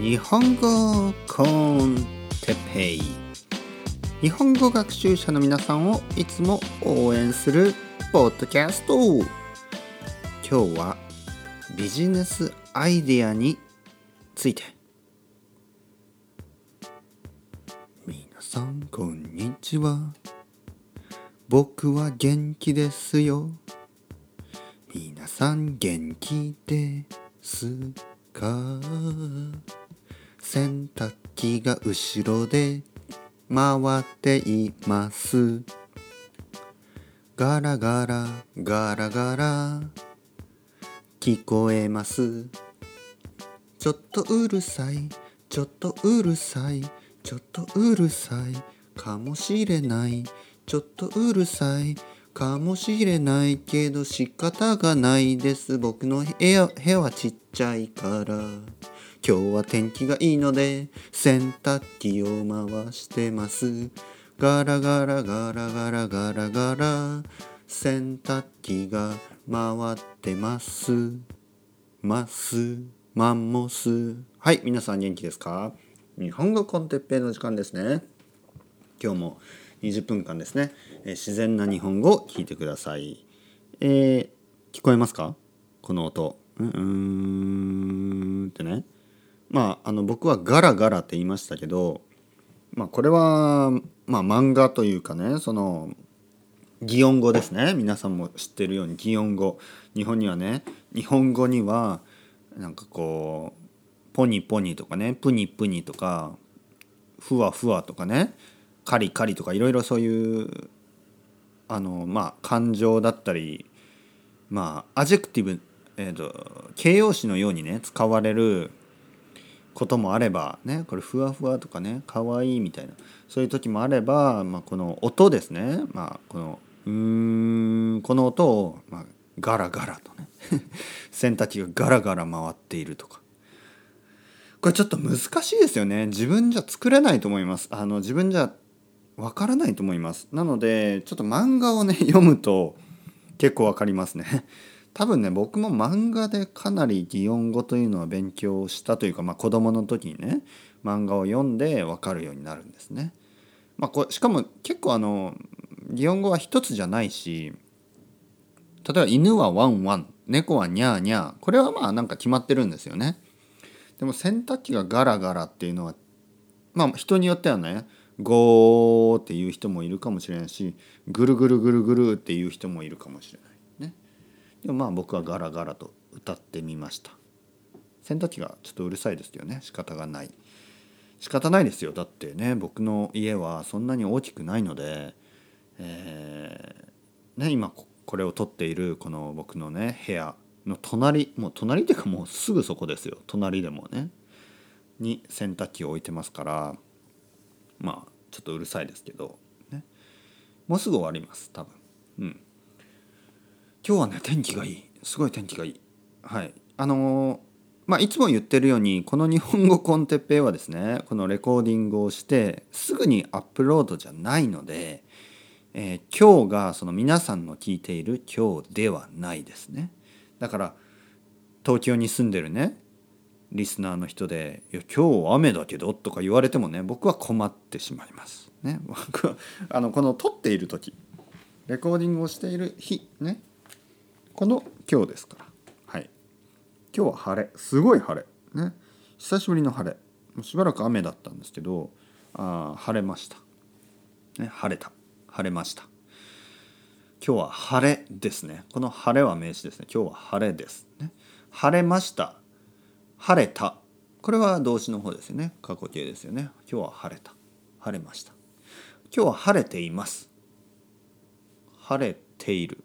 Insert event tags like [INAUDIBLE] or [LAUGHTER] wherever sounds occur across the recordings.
日本語コンテペイ。日本語学習者の皆さんをいつも応援するポッドキャスト。今日はビジネスアイデアについて。皆さんこんにちは。僕は元気ですよ。皆さん元気です。か。洗濯機が後ろで回っています。ガラガラガラガラ。聞こえます。ちょっとうるさいちょっとうるさいちょっとうるさい。かもしれない。ちょっとうるさい。かもしれないけど仕方がないです。僕の部屋部屋はちっちゃいから。今日は天気がいいので洗濯機を回してます。ガラガラガラガラガラガラ。洗濯機が回ってます。ます。マンモス。はい皆さん元気ですか？日本語コンテッペイの時間ですね。今日も20分間ですね、えー、自然な日本語を聞いてください。えー、聞こえますか？この音。うんうん。ってね。まああの僕はガラガラって言いましたけどまあこれはまあ漫画というかねその擬音語ですね。皆さんも知ってるように擬音語。日本にはね日本語にはなんかこうポニポニとかねプニプニとかふわふわとかねカリカリとかいろいろそういうあのまあ感情だったりまあ adjective、えーと、形容詞のようにね使われることもあればねこれふわふわとかねかわいいみたいなそういう時もあれば、まあ、この音ですね、まあ、このうーんこの音を、まあ、ガラガラとね [LAUGHS] 洗濯機がガラガラ回っているとか。これちょっと難しいですよね。自分じゃ作れないと思います。あの自分じゃわからないと思いますなのでちょっと漫画をね [LAUGHS] 読むと結構わかりますね [LAUGHS] 多分ね僕も漫画でかなり擬音語というのは勉強したというか、まあ、子供の時にね漫画を読んで分かるようになるんですね。まあ、こしかも結構あの擬音語は一つじゃないし例えば犬はワンワン猫はニャーニャーこれはまあなんか決まってるんですよね。でも洗濯機がガラガラっていうのはまあ人によってはねゴーっていう人もいるかもしれないしぐるぐるぐるぐるっていう人もいるかもしれないね。でもまあ僕はガラガラと歌ってみました。洗濯機がちょっとうるさいですよね。仕方がない。仕方ないですよ。だってね僕の家はそんなに大きくないので、えー、ね、今これを撮っているこの僕のね部屋の隣もう隣っていうかもうすぐそこですよ。隣でもね。に洗濯機を置いてますからまあちょっとうるさいですけど、ね、もうすぐ終わります多分。うん。今日はね天気がいい。すごい天気がいい。はい。あのー、まあいつも言ってるようにこの日本語コンテッペイはですねこのレコーディングをしてすぐにアップロードじゃないので、えー、今日がその皆さんの聞いている今日ではないですね。だから東京に住んでるねリスナーの人で「いや今日雨だけど」とか言われてもね僕は困ってしまいます。ね、[LAUGHS] 僕はあのこの撮っている時レコーディングをしている日ね。この今日ですから。はい。今日は晴れ。すごい晴れ。ね。久しぶりの晴れ。もうしばらく雨だったんですけどあ晴れました、ね、晴れた。晴れました。今日は晴れですね。この晴れは名詞ですね。今日は晴れです、ね、晴れました。晴れた。これは動詞の方ですよね。過去形ですよね。今日は晴れた。晴れました。今日は晴れています。晴れている。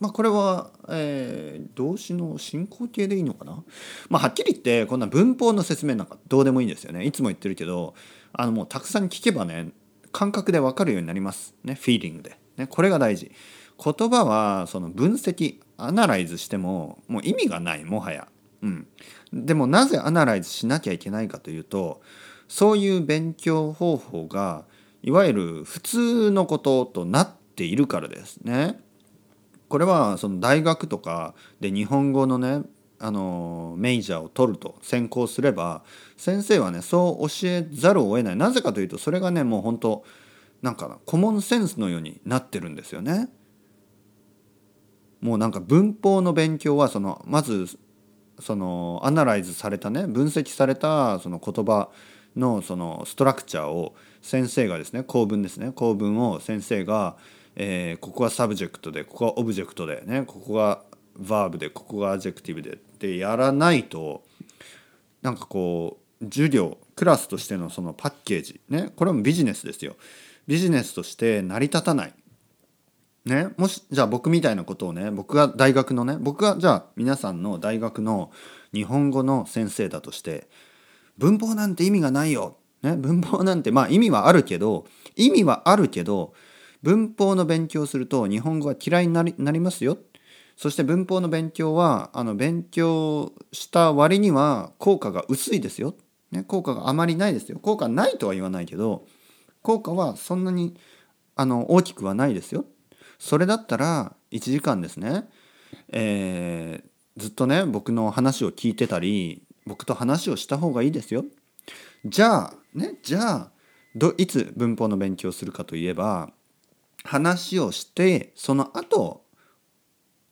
まあこれは、えー、動詞の進行形でいいのかな。まあはっきり言ってこんな文法の説明なんかどうでもいいんですよね。いつも言ってるけどあのもうたくさん聞けばね感覚でわかるようになります。ねフィーリングで、ね、これが大事。言葉はその分析アナライズしてももう意味がないもはや。うん、でもなぜアナライズしなきゃいけないかというとそういう勉強方法がいわゆる普通のこととなっているからですね。これはその大学とかで日本語のねあのメイジャーを取ると専攻すれば先生はねそう教えざるを得ないなぜかというとそれがねもう本当なんか common sense のようになってるんですよね。もうなんか文法の勉強はそのまずその analyze されたね分析されたその言葉のその structure を先生がですね構文ですね構文を先生が、えー、ここは subject でここは object でねここがバーブでここが adjective でってやらないとなんかこう授業クラスとしてのそのパッケージねこれもビジネスですよ。ビジネスとして成り立たない。ね、もしじゃあ僕みたいなことをね僕が大学のね僕がじゃあ皆さんの大学の日本語の先生だとして文法なんて意味がないよ、ね、文法なんてまあ意味はあるけど意味はあるけど文法の勉強すると日本語は嫌いになりなりますよ。そして文法の勉強はあの勉強した割には効果が薄いですよ、ね、効果があまりないですよ。効果ないとは言わないけど効果はそんなにあの大きくはないですよ。それだったら1時間ですね、えー、ずっとね僕の話を聞いてたり僕と話をした方がいいですよ。じゃあねじゃあどいつ文法の勉強をするかといえば話をしてその後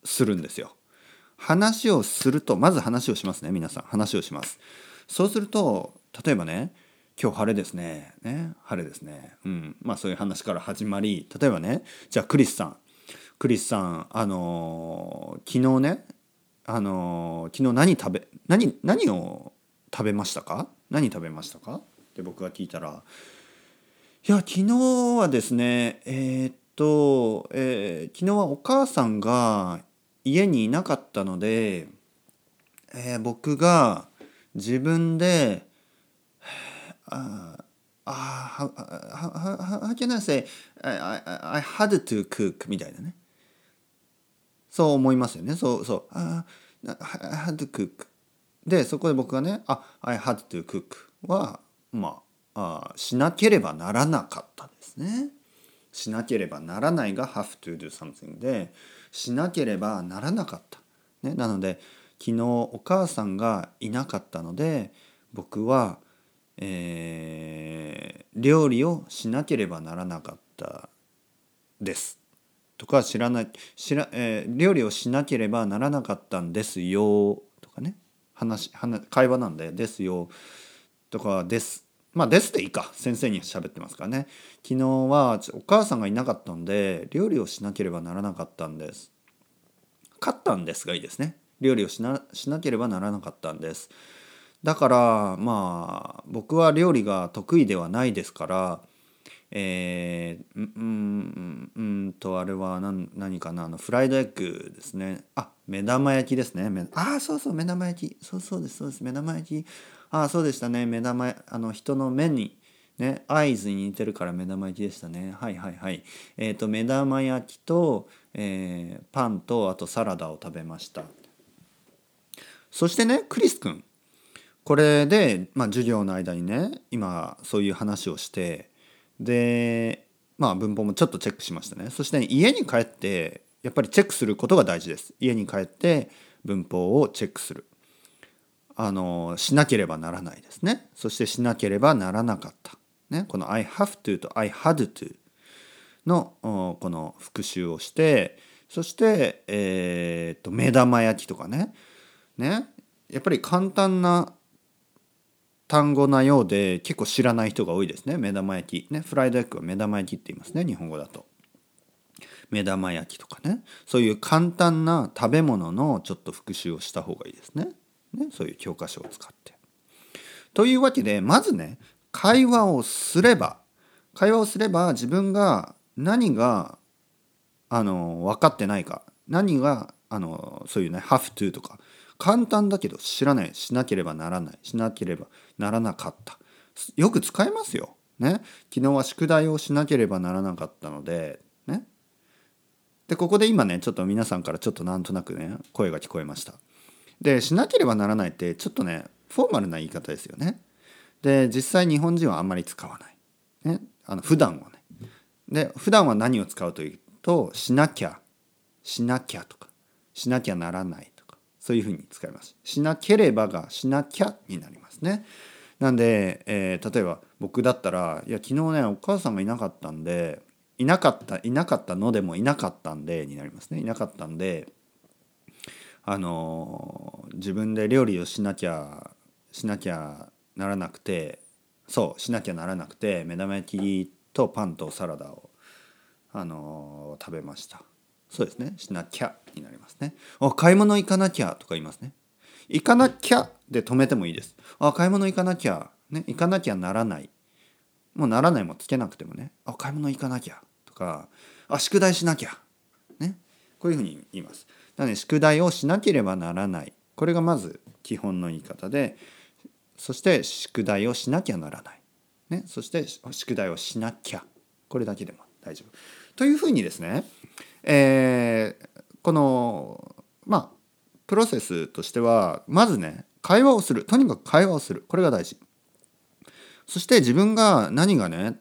するんですよ。話をするとまず話をしますね皆さん話をします。そうすると例えばね今日晴れですね。ね、晴れですね。うん。まあそういう話から始まり、例えばね、じゃあクリスさん。クリスさん、あのー、昨日ね、あのー、昨日何食べ、何、何を食べましたか？何食べましたか？って僕が聞いたら、いや、昨日はですね、えー、っと、え、昨日はお母さんが家にいなかったので、え、僕が自分で、uh, uh, how, how, how can I say I, I, I had to cook みたいなねそう思いますよねそうそう、uh, I had to cook でそこで僕がねあ I had to cook はまああしなければならなかったですねしなければならないが have to do something でしなければならなかった、ね、なので昨日お母さんがいなかったので僕はえー、料理をしなければならなかったですとか知らない知ら、えー、料理をしなければならなかったんですよとかね。話話会話なんでですよとかです。まあですでいいか。先生に喋ってますからね。昨日はお母さんがいなかったんで料理をしなければならなかったんです。勝ったんですがいいですね。料理をしなしなければならなかったんです。だからまあ僕は料理が得意ではないですからえー、うんうんとあれは何何かなあのフライドエッグですね。あ目玉焼きですね。ああそうそう目玉焼き。そうそうですそうです。目玉焼き。ああそうでしたね。目玉あの人の目にね合図に似てるから目玉焼きでしたね。はいはいはい。えっ、ー、と目玉焼きと、えー、パンとあとサラダを食べました。そしてねクリス君。これで、まあ、授業の間にね今そういう話をしてでまあ文法もちょっとチェックしましたね。そして、ね、家に帰ってやっぱりチェックすることが大事です。家に帰って文法をチェックする。あのしなければならないですね。そしてしなければならなかった、ね、この I have to と I had to のこの復習をしてそしてえー、っと目玉焼きとかね。ね。やっぱり簡単な単語なようで結構知らない人が多いですね。目玉焼き。ねフライドエッグは目玉焼きって言いますね。日本語だと。目玉焼きとかね。そういう簡単な食べ物のちょっと復習をした方がいいですね。ねそういう教科書を使って。というわけでまずね会話をすれば会話をすれば自分が何があの分かってないか。何があのそういうね「have to」とか。簡単だけど知らないしなければならないしなければならなかったよく使えますよ。ね、昨日は宿題をしなければならなかったので、ね、でここで今ねちょっと皆さんからちょっとなんとなくね声が聞こえました。でしなければならないってちょっとねフォーマルな言い方ですよね。で実際日本人はあんまり使わない。ね、あの普段はね。で普段は何を使うというとしなきゃしなきゃとかしなきゃならないそういうふうに使います。しなければがしなきゃになりますね。なんで、えー、例えば僕だったら「いや昨日ねお母さんがいなかったんでいなかったいなかったのでもいなかったんで」になりますね。いなかったんであのー、自分で料理をしなきゃしなきゃならなくてそうしなきゃならなくて目玉焼きとパンとサラダを、あのー、食べました。そうですね。しなきゃになりますね。あ買い物行かなきゃとか言いますね。行かなきゃで止めてもいいです。あ買い物行かなきゃね行かなきゃならない。もうならないもつけなくてもね。あ買い物行かなきゃとかあ宿題しなきゃね。こういうふうに言います。なので宿題をしなければならない。これがまず基本の言い方でそして宿題をしなきゃならない、ね、そして宿題をしなきゃ。これだけでも大丈夫。というふうにですね、えー、このまあプロセスとしてはまずね会話をするとにかく会話をするこれが大事。そして自分が何がね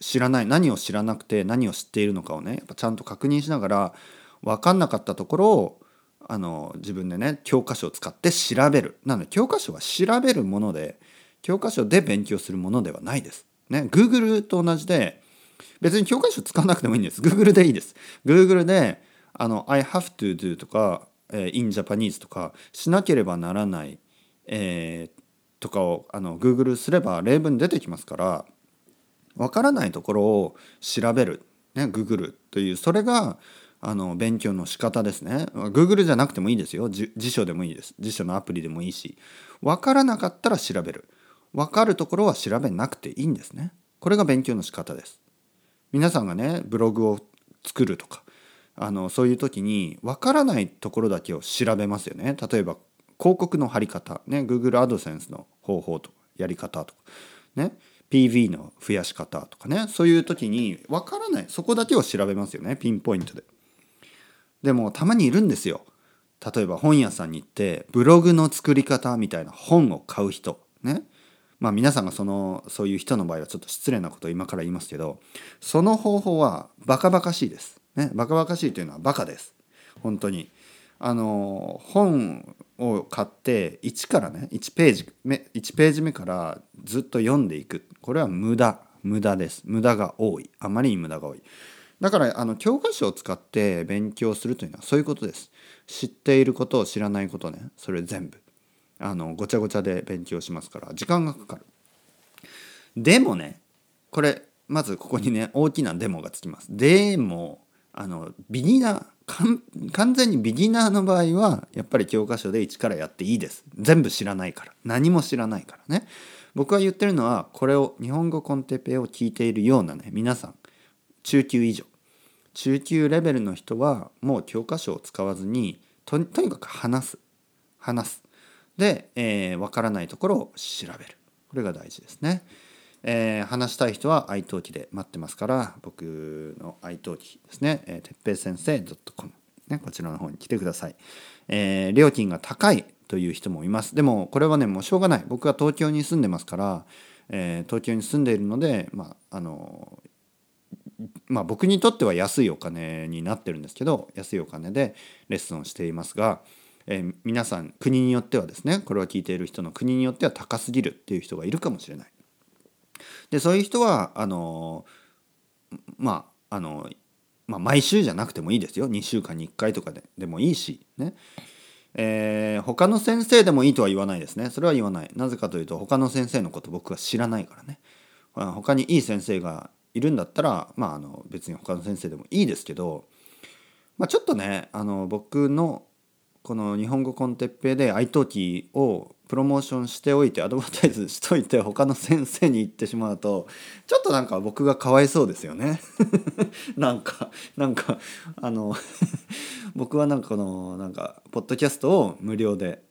知らない何を知らなくて何を知っているのかをねやっぱちゃんと確認しながら分かんなかったところをあの自分でね教科書を使って調べるなので教科書は調べるもので教科書で勉強するものではないです。ね、Google と同じで別に教科書使わなくてもいいんです。Google でいいです。Google であの I have to do とか、in Japanese とかしなければならない、えー、とかをあの Google すれば例文出てきますからわからないところを調べる、ね、Google というそれがあの勉強の仕方ですね。Google じゃなくてもいいですよ。辞書でもいいです。辞書のアプリでもいいし。分からなかったら調べる。分かるところは調べなくていいんですね。これが勉強の仕方です。皆さんがねブログを作るとかあのそういう時に分からないところだけを調べますよね例えば広告の貼り方ね Google アドセンスの方法とかやり方とかね PV の増やし方とかねそういう時に分からないそこだけを調べますよねピンポイントででもたまにいるんですよ。例えば本屋さんに行ってブログの作り方みたいな本を買う人ね。まあ皆さんがそのそういう人の場合はちょっと失礼なことを今から言いますけどその方法はバカバカしいです。ね、バカバカしいというのはバカです。本当に。あの本を買って1からね1ページ目1ページ目からずっと読んでいくこれは無駄無駄です無駄が多いあまりに無駄が多いだからあの教科書を使って勉強するというのはそういうことです。知っていることを知らないことねそれ全部あのごちゃごちゃで勉強しますから時間がかかる。でもねこれまずここにね大きなデモがつきます。でもあのビギナー完全にビギナーの場合はやっぱり教科書で一からやっていいです。全部知らないから何も知らないからね。僕が言ってるのはこれを日本語コンテペを聞いているようなね皆さん中級以上中級レベルの人はもう教科書を使わずにとにかく話す話すで、えー、分からないところを調べる。これが大事ですね、えー、話したい人は愛登記で待ってますから僕の愛登記ですね、えー、てっぺい先生 .com、ね、こちらの方に来てください、えー、料金が高いという人もいます。でもこれはねもうしょうがない。僕は東京に住んでますから、えー、東京に住んでいるのでまああのまあ僕にとっては安いお金になってるんですけど安いお金でレッスンをしていますが、えー、皆さん国によってはですねこれを聞いている人の国によっては高すぎるっていう人がいるかもしれない。でそういう人はあのまああのまあ、毎週じゃなくてもいいですよ。2週間に1回とかででもいいしね。えー、他の先生でもいいとは言わないですね。それは言わない。なぜかというと他の先生のこと僕は知らないからね。他にいい先生がいるんだったら、まあ、あの別に他の先生でもいいですけど、まあ、ちょっとねあの僕のこの日本語コンテッペイで愛登記をプロモーションしておいてアドバタイズしといて他の先生に行ってしまうとちょっとなんか僕がかわいそうですよね。[LAUGHS] なんかなんかあの僕はなんかこのなんかポッドキャストを無料で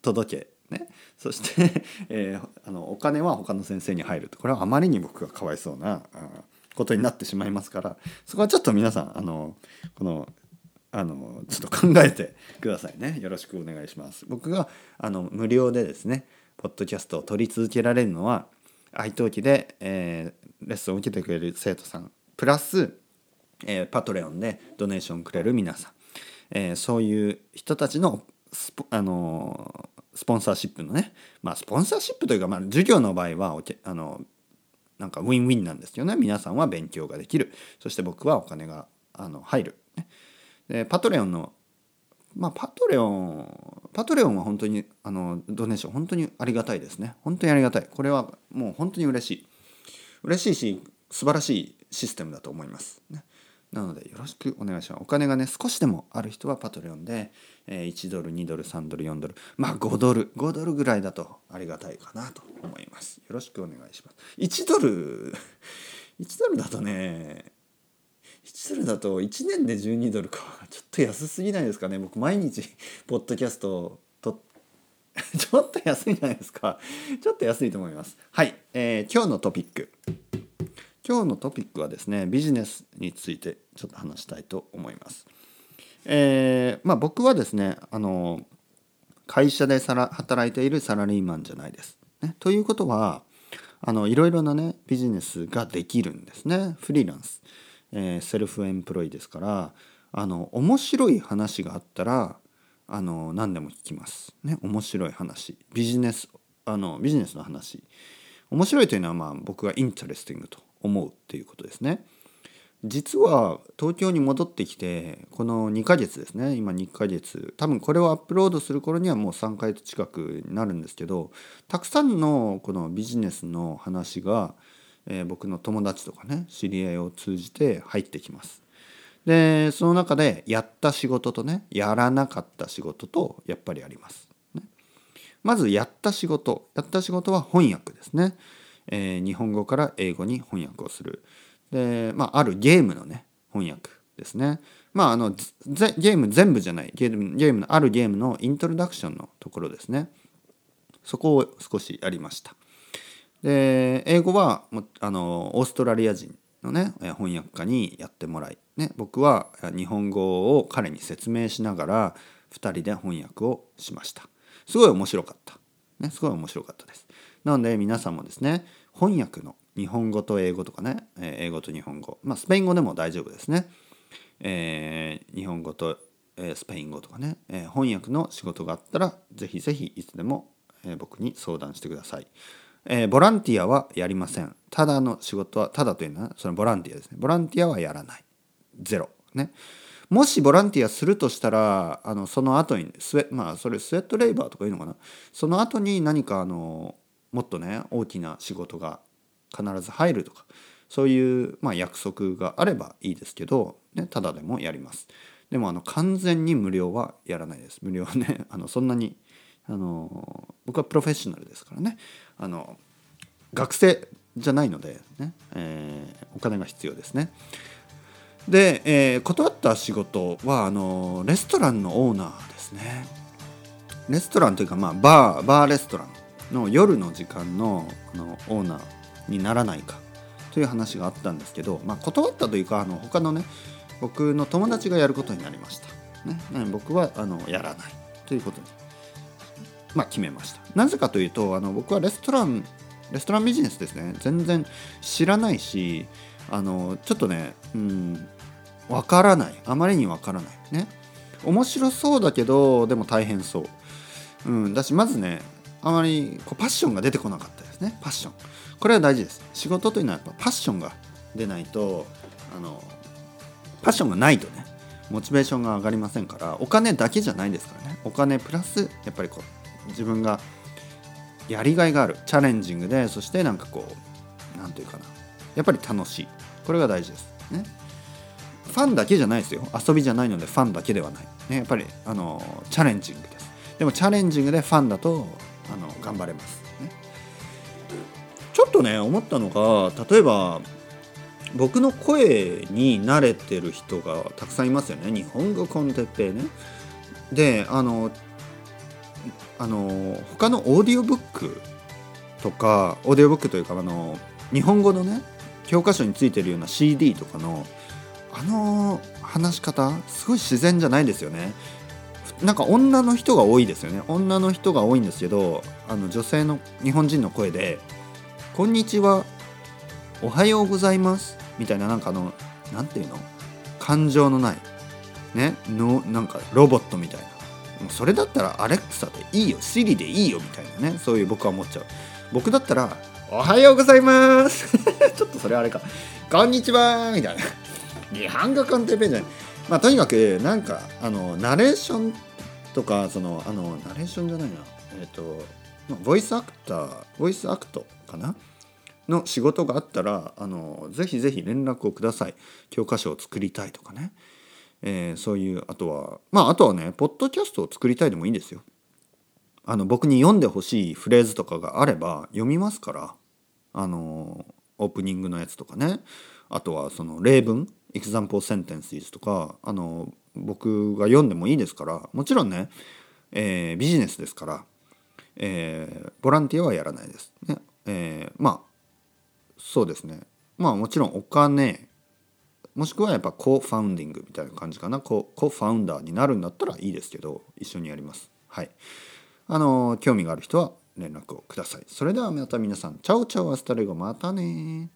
届けね。そして、[LAUGHS] えー、あのお金は他の先生に入ると。これはあまりに僕がかわいそうなことになってしまいますから。そこはちょっと皆さんあのこのあのちょっと考えてくださいね。よろしくお願いします。僕があの無料でですねポッドキャストを取り続けられるのは愛登記で、えー、レッスンを受けてくれる生徒さんプラス、えー、パトレオンでドネーションくれる皆さん、えー、そういう人たちのスポあのスポンサーシップのねまあスポンサーシップというか、まあ、授業の場合はおけあのなんかウィンウィンなんですよね。皆さんは勉強ができる。そして僕はお金があの入る、で Patreon のまあ Patreon Patreon は本当にあの donation 本当にありがたいですね。本当にありがたい。これはもう本当に嬉しい。嬉しいし素晴らしいシステムだと思います、ね、なのでよろしくお願いします。お金がね少しでもある人はパトレオンで、え1ドル2ドル3ドル4ドル。まあ5ドル。5ドルぐらいだとありがたいかなと思います。よろしくお願いします。1ドル1ドルだとね1ドルだと1年で12ドルか。ちょっと安すぎないですかね。僕毎日ポッドキャストと [LAUGHS] ちょっと安いじゃないですか。ちょっと安いと思います。はい、えー、今日のトピック。今日のトピックはですねビジネスについてちょっと話したいと思います。えー、まあ僕はですねあの会社でさら働いているサラリーマンじゃないです、ね、ということはあのいろいろなねビジネスができるんですね。フリーランス。えー、セルフエンプロイですからあの面白い話があったらあの何でも聞きます。ね面白い話ビジネスあのビジネスの話面白いというのはまあ僕が interesting と思うっていうことですね。実は東京に戻ってきてこの2ヶ月ですね今2ヶ月多分これをアップロードする頃にはもう3ヶ月近くになるんですけどたくさんのこのビジネスの話がえー、僕の友達とかね知り合いを通じて入ってきます。でその中でやった仕事とねやらなかった仕事とやっぱりあります。ね、まずやった仕事やった仕事は翻訳ですね、えー、日本語から英語に翻訳をする。で、まあ、あるゲームのね翻訳ですね。まああのゲーム全部じゃないゲームゲームのあるゲームのイントロダクションのところですね。そこを少しやりました。で英語はあのオーストラリア人のね翻訳家にやってもらい、ね、僕は日本語を彼に説明しながら2人で翻訳をしました。すごい面白かった、ね、すごい面白かったです。なので皆さんもですね翻訳の日本語と英語とかね英語と日本語。まあスペイン語でも大丈夫ですね、えー、日本語とスペイン語とかね翻訳の仕事があったら是非是非いつでも僕に相談してください。えー、ボランティアはやりません。ただの仕事は、ただというのはそのボランティアですね。ボランティアはやらない。ゼロ。ね。もしボランティアするとしたら、あのその後にスウェ、まあ、それスウェットレイバーとかいうのかな？その後に何かあのもっとね大きな仕事が必ず入るとかそういう、まあ、約束があればいいですけど、ね、ただでもやります。でもあの完全に無料はやらないです。無料はねあのそんなにあの僕はプロフェッショナルですからねあの学生じゃないのでね、えー、お金が必要ですね。で、えー、断った仕事はあのレストランのオーナーですね。レストランというか、まあ、バーバーレストランの夜の時間のあのオーナーにならないかという話があったんですけど、まあ、断ったというかあの他のね僕の友達がやることになりました。ね、僕はあのやらないということにまあ、決めました。なぜかというとあの僕はレストランレストランビジネスですね。全然知らないしあのちょっとねうんわからない。あまりにわからない。ね。面白そうだけどでも大変そう、うん、だしまずねあまりこうパッションが出てこなかったですね。パッション。これは大事です。仕事というのはやっぱパッションが出ないとあのパッションがないとねモチベーションが上がりませんからお金だけじゃないですからね。お金プラスやっぱりこう自分がやりがいがあるチャレンジングでそしてなんかこう何て言うかなやっぱり楽しい。これが大事です。ね。ファンだけじゃないですよ。遊びじゃないのでファンだけではない、ね、やっぱりあのチャレンジングです。でもチャレンジングでファンだとあの頑張れます、ね、ちょっとね思ったのが例えば僕の声に慣れてる人がたくさんいますよね。日本語コンテッペイね。であのあの他のオーディオブックとかオーディオブックというかあの日本語のね教科書についてるような CD とかのあの話し方すごい自然じゃないですよね。なんか女の人が多いですよね。女の人が多いんですけどあの女性の日本人の声で「こんにちは」「おはようございます」みたいななんかあのなんていうの？感情のない。ね？のなんかロボットみたいな。それだったらアレクサでいいよシリでいいよみたいなねそういう僕は思っちゃう。僕だったら「おはようございます」[LAUGHS] ちょっとそれあれか「こんにちは」みたいな「日本語コンテンペンじゃない。まあとにかくなんかあのナレーションとかそのあのナレーションじゃないな。えっ、と voice actor voice act かな？の仕事があったらあのぜひぜひ連絡をください。教科書を作りたいとかね、えー、そういうあとはまああとはねポッドキャストを作りたいでもいいんですよ。あの僕に読んでほしいフレーズとかがあれば読みますから。あのオープニングのやつとかね。あとはその例文。example sentences とか。あの僕が読んでもいいですから。もちろんね、えー、ビジネスですから、えー、ボランティアはやらないです。ね。えー、まあそうですね。まあもちろんお金もしくはやっぱ co-founding みたいな感じかな。 co- co-founder になるんだったらいいですけど一緒にやります。はい。あの興味がある人は連絡をください。それではまた皆さん。 ciao ciao hasta luego またね